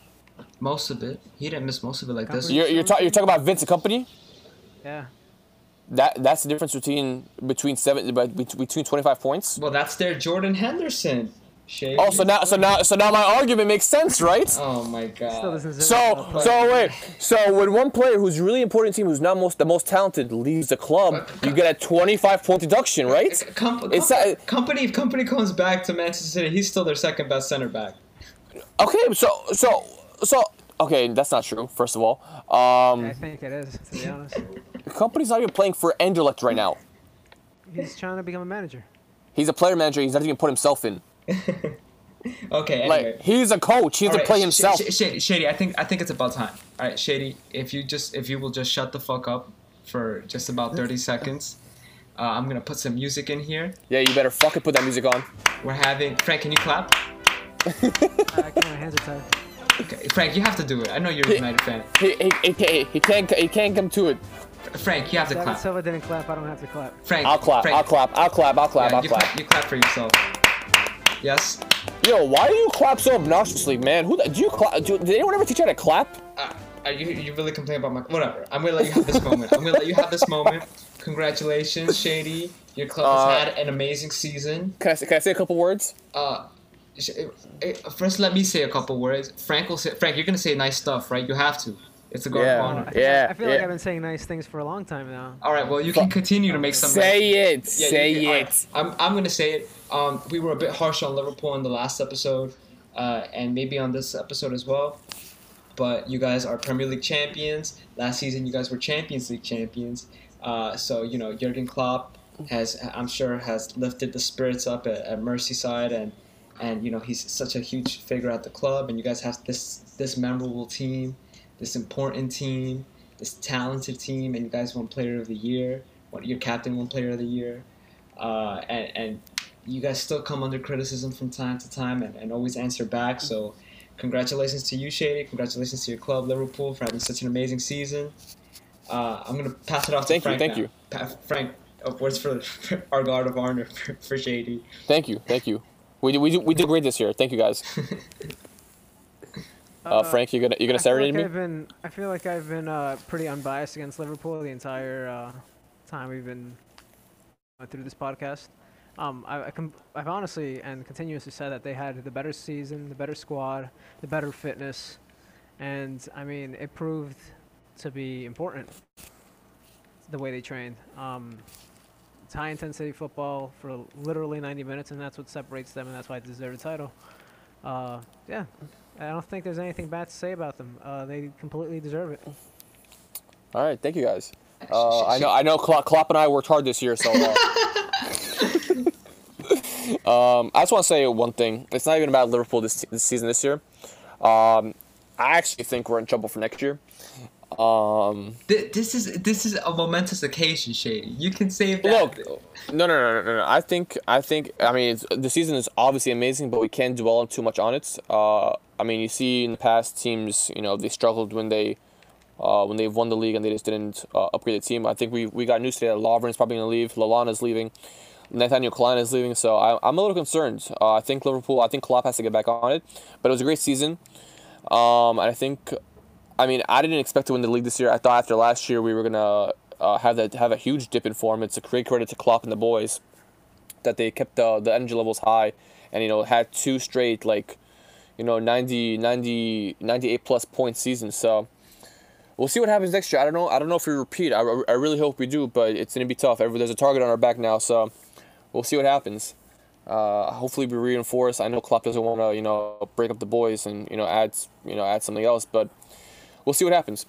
most of it. He didn't miss most of it like this. You're you're, ta- you're talking about Vincent Kompany. Yeah. That that's the difference between between seven but between 25 points. Well, that's their Jordan Henderson. Shade. Oh, so now so now so now my argument makes sense, right? Oh my god. So so wait so when one player who's really important to team who's not most the most talented leaves the club, you get a 25 point deduction, right? Com- com- It's uh, Kompany. If Kompany comes back to Manchester City, he's still their second best center back. okay. So so so okay, that's not true. First of all, um, I think it is, to be honest. Kompany's not even playing for Anderlecht right now. He's trying to become a manager. He's a player manager. He's not even put himself in. Okay. Anyway. Like he's a coach. He's a to Alright, play Sh- himself. Sh- Shady, Shady, I think I think it's about time. All right, Shady, if you just if you will just shut the fuck up for just about thirty seconds, uh, I'm gonna put some music in here. Yeah, you better fucking put that music on. We're having Frank. Can you clap? I can't, my hands are tied. Okay, Frank, you have to do it. I know you're a United fan. He, he, he, can't, he can't he can't come to it. Frank, you have to David clap. Silva didn't clap. I don't have to clap. Frank, I'll clap. Frank, I'll clap. I'll clap. I'll clap. Yeah, I'll you clap. clap. You clap for yourself. Yes. Yo, why do you clap so obnoxiously, man? Who the, do you clap? Do, did anyone ever teach you how to clap? Uh, are you you really complain about my whatever? I'm gonna let you have this moment. I'm gonna let you have this moment. Congratulations, Shady. Your club Uh, has had an amazing season. Can I say, can I say a couple words? Uh, eh, first, let me say a couple words. Frank will say. Frank, you're gonna say nice stuff, right? You have to. It's a guard Yeah. of honor. feel, Yeah, I feel like. I've been saying nice things for a long time now. All right. Well, you can continue to make some. Say it. Yeah, say you- you- it. right, I'm, I'm going to say it. Um, we were a bit harsh on Liverpool in the last episode, uh, and maybe on this episode as well. But you guys are Premier League champions. Last season, you guys were Champions League champions. Uh, so you know Jurgen Klopp has, I'm sure, has lifted the spirits up at, at Merseyside, and and you know he's such a huge figure at the club. And you guys have this this memorable team, this important team, this talented team, and you guys won Player of the Year. What your captain won Player of the Year uh, and, and you guys still come under criticism from time to time and, and always answer back. So, congratulations to you, Shady. Congratulations to your club, Liverpool, for having such an amazing season. Uh, I'm gonna pass it off Thank to you, Frank. thank now. you. Pa- Frank, words for, for our guard of honor for, for Shady. Thank you. Thank you. We we we did great this year. Thank you guys. Uh, Frank, you gonna you gonna serenade like me? I've been, I feel like I've been uh, pretty unbiased against Liverpool the entire uh, time we've been uh, through this podcast. Um, I, I com- I've honestly and continuously said that they had the better season, the better squad, the better fitness, and I mean it proved to be important. The way they trained, um, it's high intensity football for literally 90 minutes, and that's what separates them, and that's why they deserve a title. Uh, yeah, I don't think there's anything bad to say about them. Uh, they completely deserve it. All right. Thank you guys. Uh, I know I know Klopp, Klopp and I worked hard this year, so. Uh, um, I just want to say one thing. It's not even about Liverpool this, this season this year. Um, I actually think we're in trouble for next year. Um, Th- This is this is a momentous occasion, Shady. You can save that. Look, no, no, no, no, no, no. I think, I think, I mean, it's, the season is obviously amazing, but we can't dwell on too much on it. Uh, I mean, you see in the past teams, you know, they struggled when they, uh, when they've won the league and they just didn't uh, upgrade the team. I think we we got news today that Lovren's probably going to leave, Lallana's leaving, Nathaniel Klein is leaving, so I, I'm a little concerned. Uh, I think Liverpool, I think Klopp has to get back on it, but it was a great season. Um, and I think, I mean, I didn't expect to win the league this year. I thought after last year we were gonna uh, have that have a huge dip in form. It's a great credit to Klopp and the boys that they kept the the energy levels high, and you know had two straight like, you know 90, 90 98 plus point season. So. We'll see what happens next year. I don't know. I don't know if we repeat. I, I really hope we do, but it's gonna be tough. There's a target on our back now, so we'll see what happens. Uh, hopefully we reinforce. I know Klopp doesn't want to, you know, break up the boys and you know add, you know, add something else, but we'll see what happens.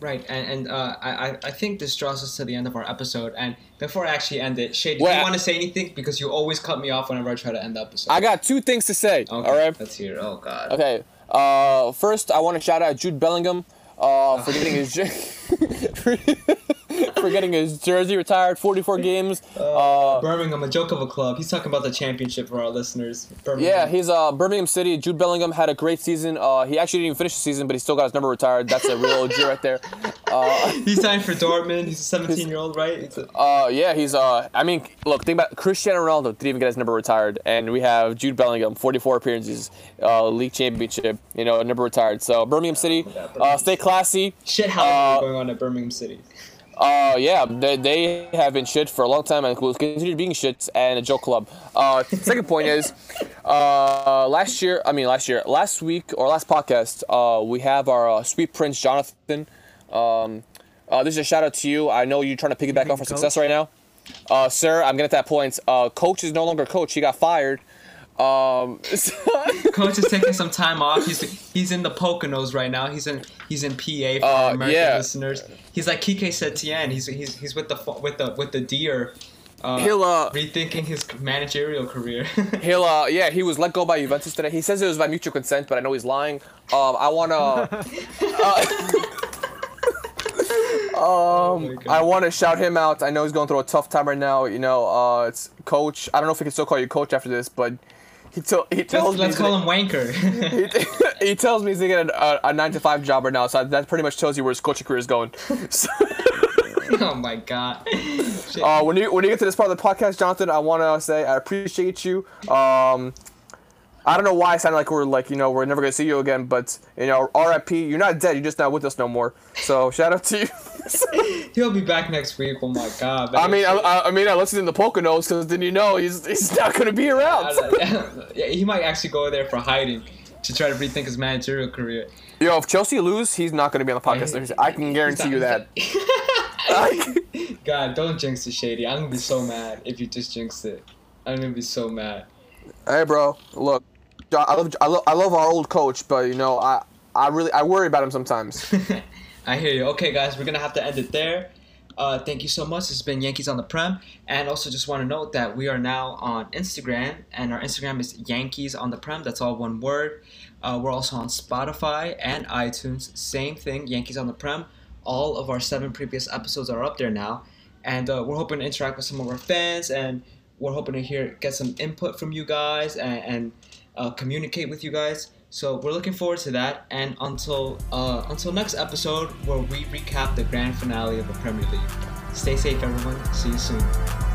Right, and, and uh, I, I- I think this draws us to the end of our episode. And before I actually end it, Shay, do Wait, you want to say anything? Because you always cut me off whenever I try to end the episode. I got two things to say. okay, All right. Let's hear. Oh God. Okay. Uh, first, I want to shout out Jude Bellingham uh, for getting his for getting his jersey retired. Forty-four games. Uh, Birmingham, a joke of a club. He's talking about the championship for our listeners. Birmingham. yeah, he's uh, Birmingham City. Jude Bellingham had a great season. Uh, he actually didn't even finish the season, but he still got his number retired. That's a real OG right there. Uh, He signed for Dortmund. He's a 17 year old, right? A- Uh, yeah, he's uh. I mean, look, think about Cristiano Ronaldo didn't even get his number retired, and we have Jude Bellingham, 44 appearances, uh, league championship, you know, number retired. So Birmingham City, uh, stay classy. shit how Uh, going on at Birmingham City. Uh, yeah, they, they have been shit for a long time and will continue being shit and a joke club. Uh, second point is, uh, last year, I mean last year, last week or last podcast, uh, we have our uh, sweet prince Jonathan. Um, uh, this is a shout out to you. I know you're trying to piggyback off our success right now. Uh, sir, I'm getting at that point. Uh, coach is no longer coach. He got fired. Um, Coach is taking some time off. He's he's in the Poconos right now. He's in he's in PA for Uh, American yeah. listeners. He's like Quique Setién. He's he's he's with the with the with the deer. Uh, He'll, uh, rethinking his managerial career. He'll, uh, yeah, he was let go by Juventus today. He says it was by mutual consent, but I know he's lying. Um, I wanna, uh, Oh um, God. I want to shout him out. I know he's going through a tough time right now. You know, uh, it's coach. I don't know if we can still call you coach after this, but he, tell he tells let's, let's me call him Wanker. he, he tells me he's gonna get a, a, a nine to five job right now. So that pretty much tells you where his coaching career is going. So, oh my god. Uh, when you when you get to this part of the podcast, Jonathan, I want to say I appreciate you. Um, I don't know why I sound like we're like you know we're never gonna see you again, but you know R.I.P. You're not dead. You're just not with us no more. So shout out to you. He'll be back next week. Oh my god. I mean, I, I- mean, I listened to the Poconos because then you know he's he's not gonna be around. yeah, he might actually go there for hiding to try to rethink his managerial career. Yo, if Chelsea lose, he's not gonna be on the podcast. I can guarantee you that. God, don't jinx the shady. I'm gonna be so mad if you just jinxed it. I'm gonna be so mad. Hey, bro, look, I love I love, I love our old coach, but you know I I really I worry about him sometimes. I hear you. Okay, guys, we're gonna have to end it there. Uh, thank you so much. Has been Yankees on the Prem, and also just want to note that we are now on Instagram, and our Instagram is Yankees on the Prem. That's all one word. Uh, we're also on Spotify and iTunes. Same thing, Yankees on the Prem. All of our seven previous episodes are up there now, and uh, we're hoping to interact with some of our fans, and we're hoping to hear get some input from you guys and, and uh, communicate with you guys. So we're looking forward to that. And until uh, until next episode, where we recap the grand finale of the Premier League. Stay safe, everyone. See you soon.